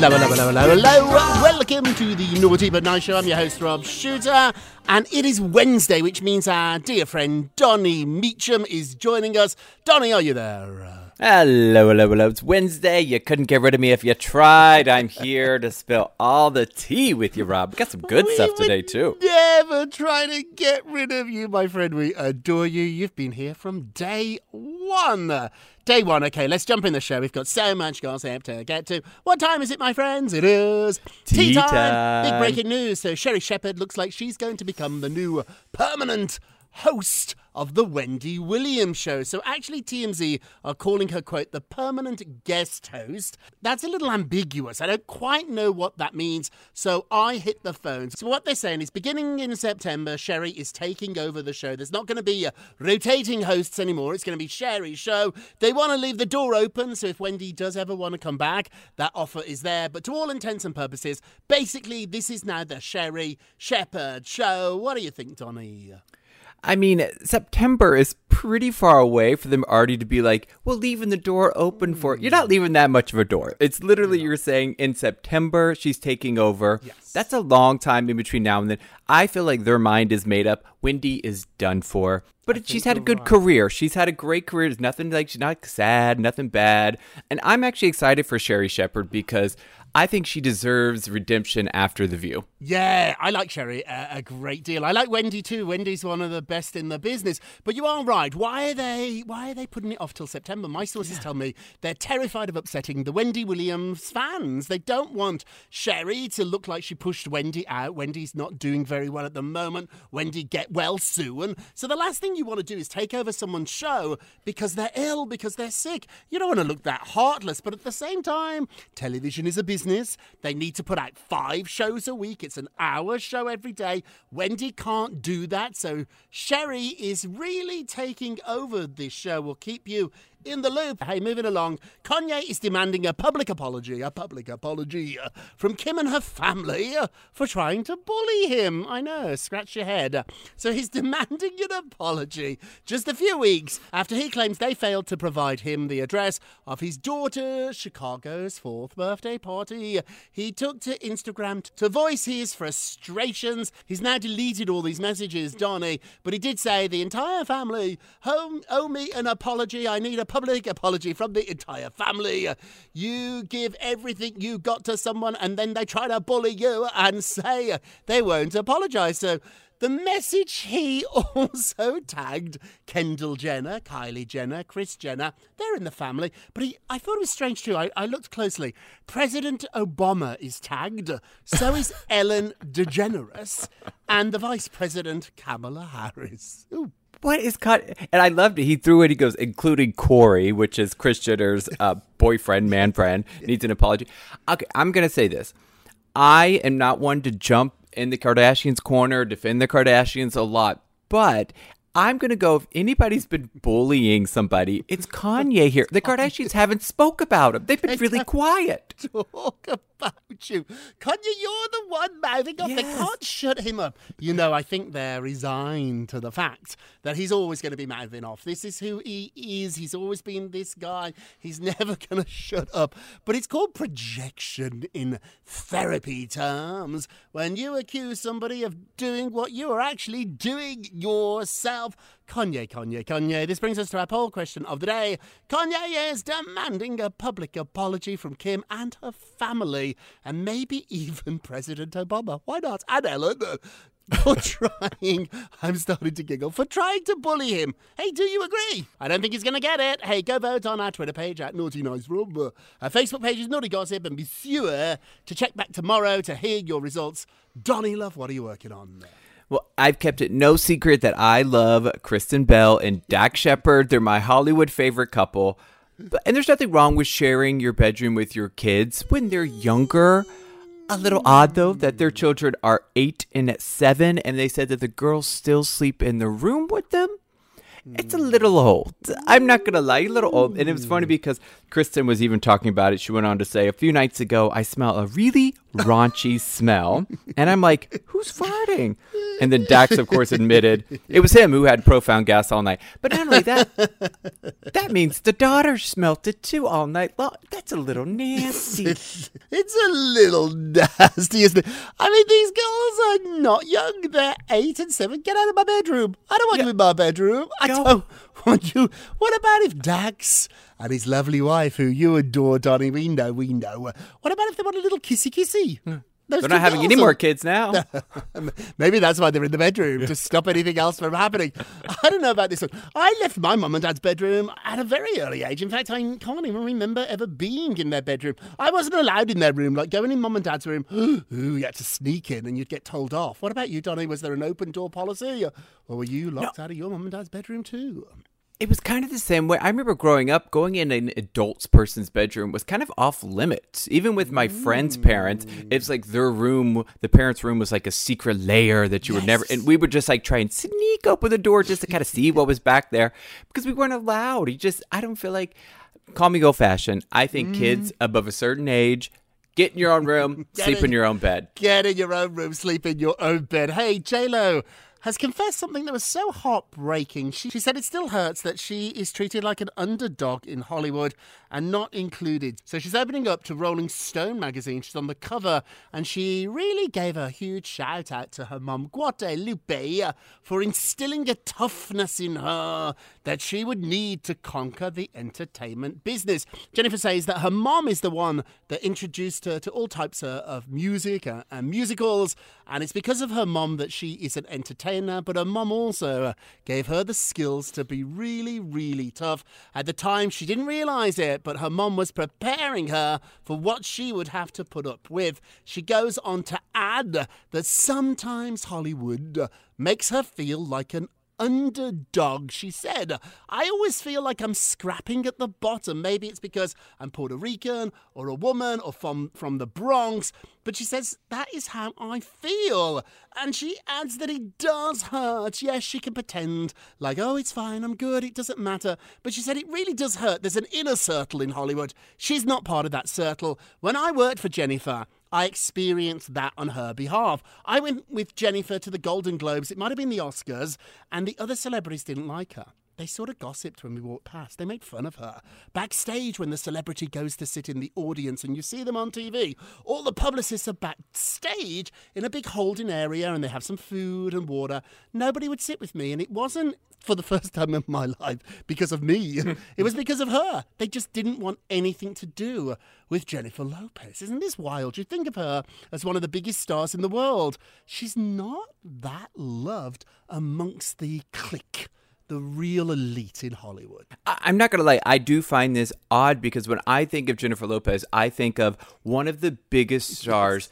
Hello, hello, hello, hello, hello. Welcome to the Naughty But Nice Show. I'm your host, Rob Shuter. And it is Wednesday, which means our dear friend Donny Meacham is joining us. Donny, are you there? Hello, hello, hello. It's Wednesday. You couldn't get rid of me if you tried. I'm here to spill all the tea with you, Rob. We Got some good We stuff today, too. Never try to get rid of you, my friend. We adore you. You've been here from day one. Day one. Okay, let's jump in the show. We've got so much gossip to get to. What time is it, my friends? It is Tea time. Big breaking news. So Sherri Shepherd looks like she's going to become the new permanent host of the Wendy Williams show. So actually TMZ are calling her quote the permanent guest host. That's a little ambiguous. I don't quite know what that means. So I hit the phone. So what they're saying is beginning in September Sherri is taking over the show. There's not going to be uh, rotating hosts anymore. It's going to be Sherri's show. They want to leave the door open so if Wendy does ever want to come back, that offer is there. But to all intents and purposes, basically this is now the Sherri Shepherd show. What do you think, Donny? I mean, September is pretty far away for them already to be like, we're leaving the door open for. You're not leaving that much of a door. It's literally you're saying in September she's taking over. Yes. That's a long time in between now and then. I feel like their mind is made up. Wendy is done for. But she's had a good right. career. She's had a great career. There's nothing like she's not sad, nothing bad. And I'm actually excited for Sherri Shepherd because I think she deserves redemption after the view. Yeah, I like Sherri a, a great deal. I like Wendy too. Wendy's one of the best in the business. But you are right. Why are they? Why are they putting it off till September? My sources tell me they're terrified of upsetting the Wendy Williams fans. They don't want Sherri to look like she pushed Wendy out. Wendy's not doing very well at the moment. Wendy get well soon. So the last thing you want to do is take over someone's show because they're ill, because they're sick. You don't want to look that heartless. But at the same time, television is a business. They need to put out five shows a week. It's an hour show every day. Wendy can't do that. So Sherri is really taking over this show. We'll keep you in the loop. Hey, moving along. Kanye is demanding a public apology, a public apology uh, from Kim and her family uh, for trying to bully him. I know, scratch your head. So he's demanding an apology just a few weeks after he claims they failed to provide him the address of his daughter Chicago's fourth birthday party. He took to Instagram to voice his frustrations. He's now deleted all these messages, Donny, but he did say the entire family home owe me an apology. I need a public apology from the entire family. You give everything you got to someone and then they try to bully you and say they won't apologize. So the message he also tagged Kendall Jenner, Kylie Jenner, Kris Jenner. They're in the family, but he, I thought it was strange too. I, I looked closely. President Obama is tagged. So is Ellen DeGeneres and the Vice President Kamala Harris. Ooh, What is cut? And I loved it. He threw it. He goes, including Corey, which is Kris Jenner's uh, boyfriend, man friend, needs an apology. Okay, I'm gonna say this. I am not one to jump in the Kardashians' corner, defend the Kardashians a lot, but I'm gonna go. If anybody's been bullying somebody, it's Kanye here. The Kardashians haven't spoke about him. They've been really quiet. talk about you. Kanye, you're the one mouthing off. They can't shut him up. You know, I think they're resigned to the fact that he's always going to be mouthing off. This is who he is. He's always been this guy. He's never going to shut up. But it's called projection in therapy terms when you accuse somebody of doing what you are actually doing yourself. Kanye, Kanye, Kanye. This brings us to our poll question of the day. Kanye is demanding a public apology from Kim and her family, and maybe even President Obama. Why not? And Ellen. For trying, I'm starting to giggle, for trying to bully him. Hey, do you agree? I don't think he's going to get it. Hey, go vote on our Twitter page at Naughty Nice. Uh, Our Facebook page is Naughty Gossip, and be sure to check back tomorrow to hear your results. Donny Love, what are you working on? Well, I've kept it no secret that I love Kristen Bell and Dax Shepard. They're my Hollywood favorite couple. But, and there's nothing wrong with sharing your bedroom with your kids when they're younger. A little odd, though, that their children are eight and seven, and they said that the girls still sleep in the room with them. It's a little old. I'm not gonna lie, a little old. And it was funny hmm. because Kristen was even talking about it. She went on to say, "A few nights ago, I smell a really raunchy smell. And I'm like, who's farting? And then Dax, of course, admitted it was him who had profound gas all night. But not only that, that means the daughter smelt it too all night long. That's a little nasty. It's, it's a little nasty, isn't it? I mean, these girls are not young. They're eight and seven. Get out of my bedroom. I don't want you in my bedroom. I Go. don't want you. What about if Dax and his lovely wife, who you adore, Donny, we know, we know. What about if they want a little kissy kissy? Hmm. Those They're not having any girls more kids now. Maybe that's why they're in the bedroom to stop anything else from happening. I don't know about this one. I left my mum and dad's bedroom at a very early age. In fact, I can't even remember ever being in their bedroom. I wasn't allowed in their room. Like going in mum and dad's room, ooh, you had to sneak in and you'd get told off. What about you, Donny? Was there an open door policy, or, or were you locked out of your mum and dad's bedroom too? It was kind of the same way. I remember growing up, going in an adult person's bedroom was kind of off limits. Even with my friends' parents, mm. it's like their room, the parents' room was like a secret layer that you would never, and we would just like try and sneak open the door just to kind of see what was back there because we weren't allowed. You just, I don't feel like, call me old fashioned. I think mm. kids above a certain age, get in your own room, sleep in- in your own bed. Get in your own room, sleep in your own bed. Hey, J-Lo has confessed something that was so heartbreaking. She, she said it still hurts that she is treated like an underdog in Hollywood and not included. So she's opening up to Rolling Stone magazine. She's on the cover and she really gave a huge shout out to her mum, Guadalupe, for instilling a toughness in her that she would need to conquer the entertainment business. Jennifer says that her mom is the one that introduced her to all types of, music and musicals, and it's because of her mom that she is an entertainer, but her mom also uh, gave her the skills to be really, really tough. At the time, she didn't realize it, but her mom was preparing her for what she would have to put up with. She goes on to add that sometimes Hollywood makes her feel like an underdog, she said. I always feel like I'm scrapping at the bottom. Maybe it's because I'm Puerto Rican or a woman or from, from the Bronx. But she says, that is how I feel. And she adds that it does hurt. Yes, she can pretend like, oh, it's fine, I'm good, it doesn't matter. But she said it really does hurt. There's an inner circle in Hollywood. She's not part of that circle. When I worked for Jennifer, I experienced that on her behalf. I went with Jennifer to the Golden Globes, it might have been the Oscars, and the other celebrities didn't like her. They sort of gossiped when we walked past. They made fun of her. Backstage, when the celebrity goes to sit in the audience and you see them on TV, all the publicists are backstage in a big holding area and they have some food and water. Nobody would sit with me, and it wasn't for the first time in my life because of me. it was because of her. They just didn't want anything to do with Jennifer Lopez. Isn't this wild? You think of her as one of the biggest stars in the world. She's not that loved amongst the clique, the real elite in Hollywood. I- I'm not gonna lie, I do find this odd because when I think of Jennifer Lopez, I think of one of the biggest stars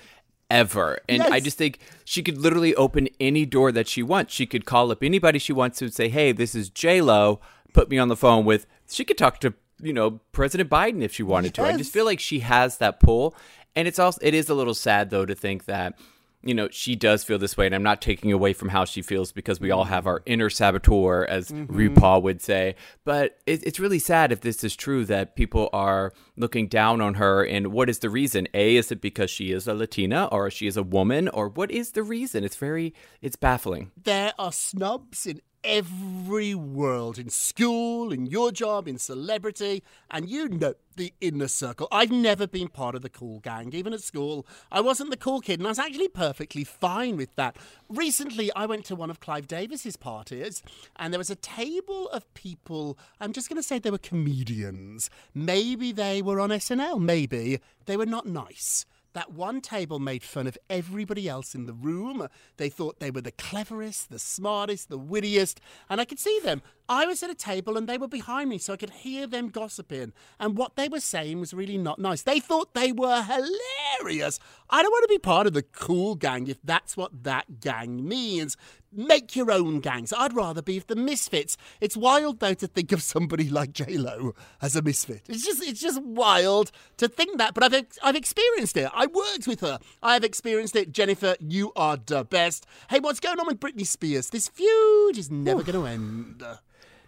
ever. And I just think she could literally open any door that she wants. She could call up anybody she wants to and say, Hey, this is J Lo, put me on the phone with she could talk to, you know, President Biden if she wanted to. I just feel like she has that pull. And it's also it is a little sad though to think that you know, she does feel this way, and I'm not taking away from how she feels because we all mm-hmm. have our inner saboteur, as mm-hmm. RuPaul would say. But it, it's really sad if this is true that people are looking down on her. And what is the reason? A, is it because she is a Latina or she is a woman, or what is the reason? It's very, it's baffling. There are snubs in every world in school, in your job, in celebrity, and you know the inner circle. I've never been part of the cool gang, even at school. I wasn't the cool kid, and I was actually perfectly fine with that. Recently, I went to one of Clive Davis's parties, and there was a table of people. I'm just going to say they were comedians. Maybe they were on SNL, maybe. They were not nice. That one table made fun of everybody else in the room. They thought they were the cleverest, the smartest, the wittiest, and I could see them. I was at a table and they were behind me, so I could hear them gossiping. And what they were saying was really not nice. They thought they were hilarious. I don't want to be part of the cool gang if that's what that gang means. Make your own gangs. I'd rather be with the misfits. It's wild though to think of somebody like J Lo as a misfit. It's just it's just wild to think that. But I've I've experienced it. I worked with her. I have experienced it. Jennifer, you are the best. Hey, what's going on with Britney Spears? This feud is never going to end.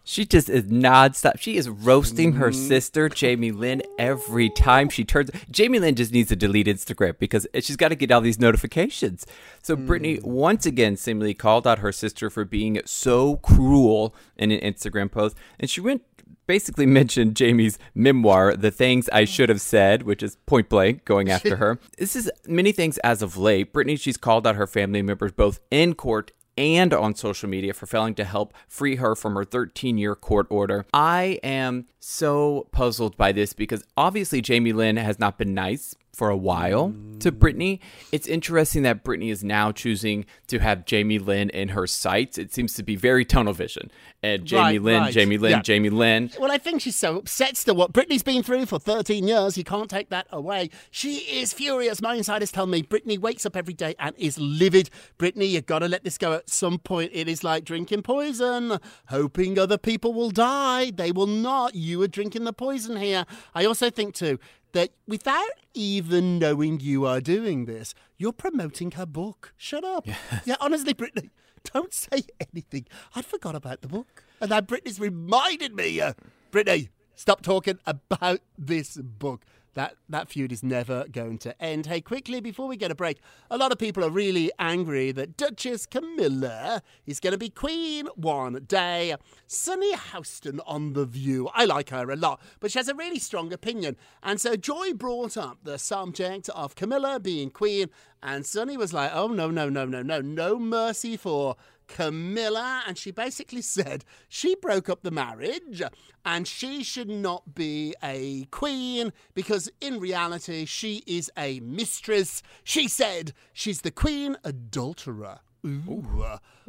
She just is nonstop. She is roasting her mm-hmm. sister, Jamie Lynn, every time she turns. Jamie Lynn just needs to delete Instagram because she's got to get all these notifications. So Britney mm. once again seemingly called out her sister for being so cruel in an Instagram post, and she went basically mentioned Jamie's memoir, The Things I Should Have Said, which is point blank going after her. This is many things as of late. Britney, she's called out her family members both in court and on social media for failing to help free her from her 13 year court order. I am so puzzled by this because obviously Jamie Lynn has not been nice for a while to mm. Britney. It's interesting that Britney is now choosing to have Jamie Lynn in her sights. It seems to be very tunnel vision. And Jamie Right, Lynn, right. Jamie Lynn, Yeah. Jamie Lynn. Well, I think she's so upset still. What Britney's been through for 13 years, you can't take that away. She is furious. My insiders tell me Britney wakes up every day and is livid. Britney, you've got to let this go at some point. It is like drinking poison, hoping other people will die. They will not. You are drinking the poison here. I also think, too, that without even knowing you are doing this, you're promoting her book. Shut up. Yeah, honestly, Britney, don't say anything. I'd forgot about the book. And now Britney's reminded me. Uh, Britney, stop talking about this book. That, that feud is never going to end. Hey, quickly, before we get a break, a lot of people are really angry that Duchess Camilla is going to be queen one day. Sunny Hostin on The View. I like her a lot, but she has a really strong opinion. And so Joy brought up the subject of Camilla being queen, and Sunny was like, oh, no, no, no, no, no, no mercy for Camilla, and she basically said she broke up the marriage and she should not be a queen because in reality she is a mistress. She said she's the queen adulterer.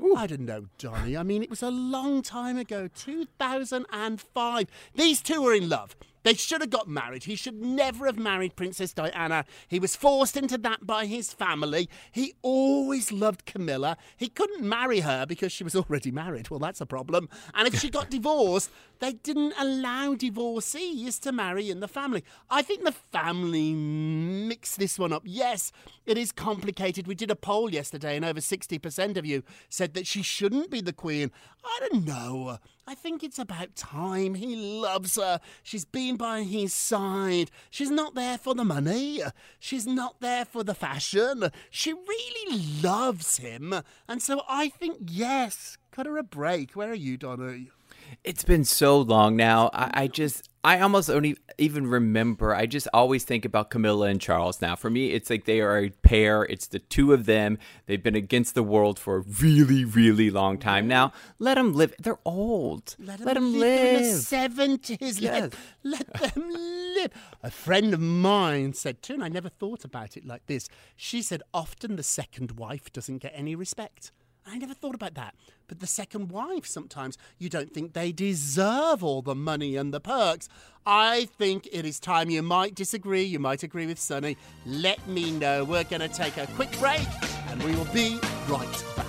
Ooh. I don't know, Donny. I mean, it was a long time ago, 2005. These two were in love. They should have got married. He should never have married Princess Diana. He was forced into that by his family. He always loved Camilla. He couldn't marry her because she was already married. Well, that's a problem. And if she got divorced, they didn't allow divorcees to marry in the family. I think the family mixed this one up. Yes, it is complicated. We did a poll yesterday, and over 60% of you said that she shouldn't be the queen. I don't know. I think it's about time. He loves her. She's been by his side. She's not there for the money. She's not there for the fashion. She really loves him. And so I think, yes, cut her a break. Where are you, Donny? It's been so long now. I, I just, I almost don't even remember. I just always think about Camilla and Charles now. For me, it's like they are a pair. It's the two of them. They've been against the world for a really, really long time now. Let them live. They're old. Let them, They're in the live. seventies. Yes. Let, let them live. A friend of mine said too, and I never thought about it like this. She said often the second wife doesn't get any respect. I never thought about that. But the second wife, sometimes you don't think they deserve all the money and the perks. I think it is time. You might disagree, you might agree with Sunny. Let me know. We're going to take a quick break and we will be right back.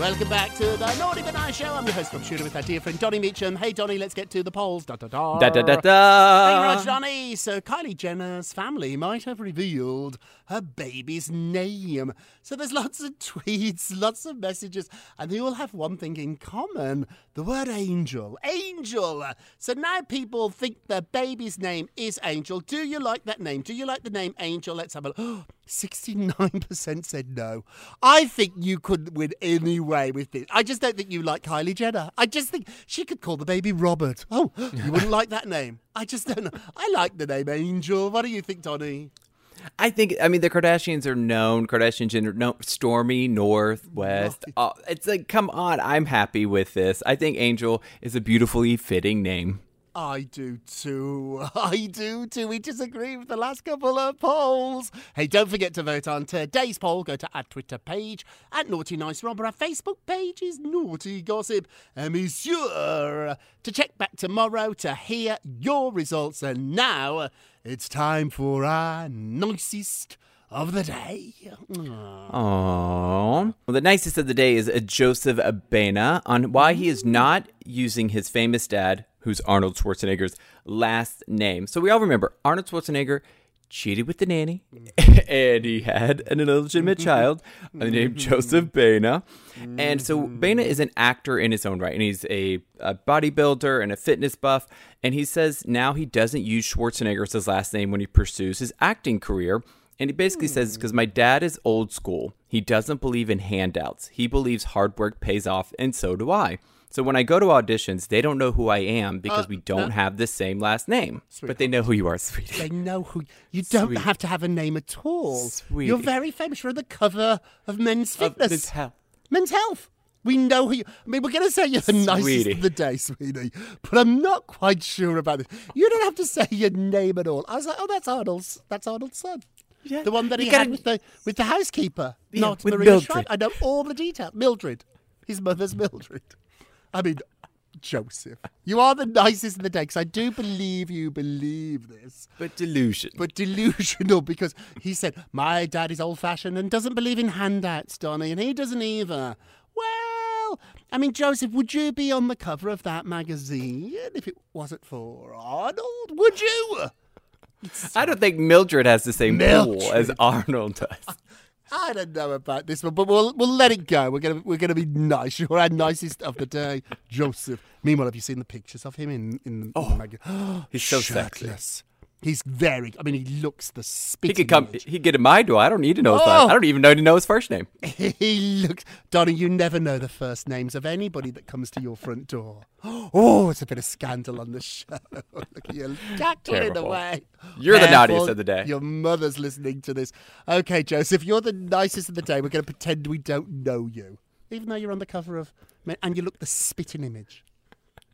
Welcome back to the Naughty But Nice Show. I'm your host, Rob Shuter, with our dear friend Donny Meacham. Hey, Donny, let's get to the polls. Da da da. Da da da Thank you very da. much, So, Kylie Jenner's family might have revealed her baby's name. So, there's lots of tweets, lots of messages, and they all have one thing in common the word angel. Angel. So, now people think their baby's name is Angel. Do you like that name? Do you like the name Angel? Let's have a look. 69% said no. I think you could win any way with this. I just don't think you like Kylie Jenner. I just think she could call the baby Robert. Oh, you wouldn't like that name. I just don't know. I like the name Angel. What do you think, Donny? I think I mean the Kardashians are known. Kardashian are no Stormi Northwest. Oh, uh, it's like come on, I'm happy with this. I think Angel is a beautifully fitting name. I do too. I do too. We disagree with the last couple of polls. Hey, don't forget to vote on today's poll. Go to our Twitter page at Naughty Nice Rob. or Our Facebook page is Naughty Gossip. And be sure to check back tomorrow to hear your results. And now it's time for our nicest of the day. Aww. Well, the nicest of the day is Joseph Baena on why he is not using his famous dad, who's Arnold Schwarzenegger's last name. So we all remember Arnold Schwarzenegger cheated with the nanny, and he had an illegitimate child named Joseph Baena. And so Baena is an actor in his own right, and he's a, a bodybuilder and a fitness buff. And he says now he doesn't use Schwarzenegger as his last name when he pursues his acting career. And he basically says, hmm. because my dad is old school, he doesn't believe in handouts. He believes hard work pays off, and so do I. So when I go to auditions, they don't know who I am because uh, we don't uh. have the same last name. But they know who you are, sweetie. They know who you don't Sweet. have to have a name at all. Sweetie. You're very famous. You're on the cover of Men's Of Men's Health. Men's Health. We know who you. I mean, we're going to say you're the nicest of the day, sweetie, but I'm not quite sure about this. You don't have to say your name at all. I was like, oh, that's Arnold's. That's Arnold's son. Yeah. The one that he gotta- had with the with the housekeeper, Yeah, not with Maria Mildred. Shriver. I know all the details. Mildred, his mother's Mildred. I mean, Joseph, you are the nicest in the day because I do believe you believe this But delusion. but delusional because he said, My dad is old fashioned and doesn't believe in handouts, Donny, and he doesn't either. Well, I mean, Joseph, would you be on the cover of that magazine if it wasn't for Arnold? Would you? I don't think Mildred has the same Mildred. pool as Arnold does. I don't know about this one, but we'll we'll let it go. We're gonna we're gonna be nice. You're our nicest of the day, Joseph. Meanwhile, have you seen the pictures of him in in Oh, the magazine? he's so sexy. Shirtless. He's very. I mean, he looks the He could come. image. He could get in my door. I don't need to know his Oh. I don't even know to know his first name. He looks, Donny. You never know the first names of anybody that comes to your front door. Oh, it's a bit of scandal on the show. Look at you cackling away. You're the naughtiest of the day. Your mother's listening to this. Okay, Joseph, you're the nicest of the day. We're going to pretend we don't know you, even though you're on the cover of, and you look the spitting image.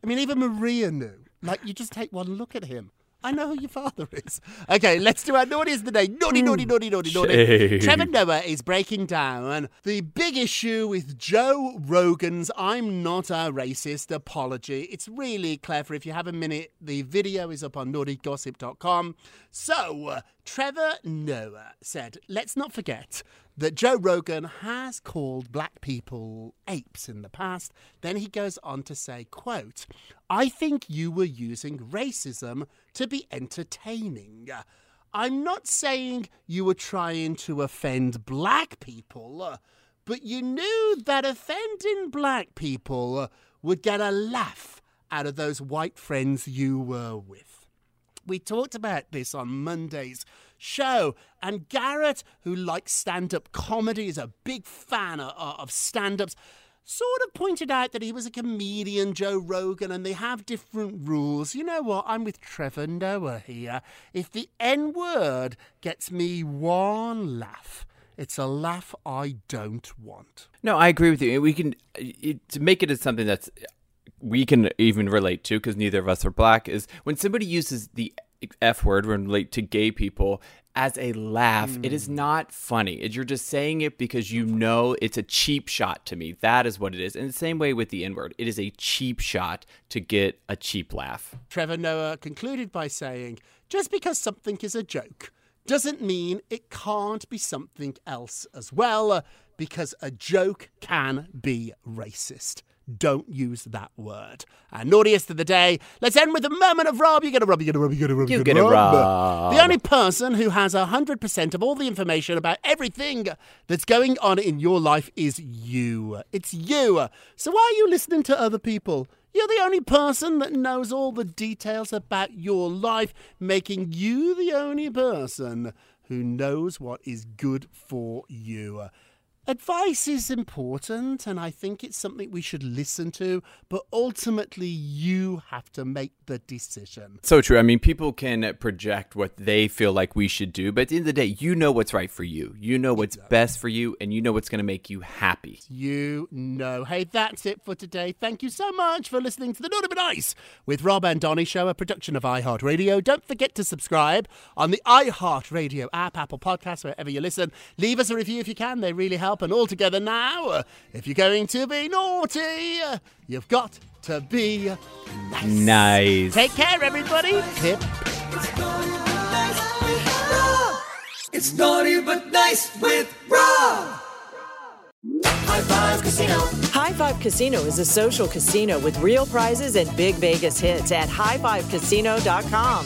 I mean, even Maria knew. Like, you just take one look at him. I know who your father is. Okay, let's do our the day. Naughty, naughty, naughty, naughty, naughty. Trevor Noah is breaking down the big issue with Joe Rogan's I'm not a racist apology. It's really clever. If you have a minute, the video is up on naughtygossip.com. So, uh, Trevor Noah said, let's not forget that Joe Rogan has called black people apes in the past. Then he goes on to say, quote, I think you were using racism to be entertaining. I'm not saying you were trying to offend black people, but you knew that offending black people would get a laugh out of those white friends you were with. We talked about this on Monday's show, and Garrett, who likes stand up comedy, is a big fan of, of stand ups, sort of pointed out that he was a comedian, Joe Rogan, and they have different rules. You know what? I'm with Trevor Noah here. If the N word gets me one laugh, It's a laugh I don't want. No, I agree with you. We can uh, it, to make it as something that's we can even relate to because neither of us are black. Is when somebody uses the f word when relate to gay people as a laugh. It is mm. not funny. You're just saying it because you know it's a cheap shot to me. That is what it is. In the same way with the N word, it is a cheap shot to get a cheap laugh. Trevor Noah concluded by saying, just because something is a joke doesn't mean it can't be something else as well, because a joke can be racist. Don't use that word. And naughtiest of the day, let's end with a moment of Rob. You get a Rob, you get a Rob, you get a Rob, You get get a Rob. The only person who has 100% of all the information about everything that's going on in your life is you. It's you. So why are you listening to other people? You're the only person that knows all the details about your life, making you the only person who knows what is good for you. Advice is important, and I think it's something we should listen to, but ultimately, you have to make the decision. So true. I mean, people can project what they feel like we should do, but at the end of the day, you know what's right for you. You know what's best for you, and you know what's going to make you happy. You know. Hey, that's it for today. Thank you so much for listening to the Naughty But Nice with Rob and Donny Show, a production of iHeartRadio. Don't forget to subscribe on the iHeartRadio app, Apple Podcasts, wherever you listen. Leave us a review if you can. They really help. And all together now, uh, if you're going to be naughty, uh, you've got to be nice. Nice. Take care, everybody. Pip. It's naughty but nice with Rob. High Five Casino. High Five Casino is a social casino with real prizes and big Vegas hits at highfivecasino.com.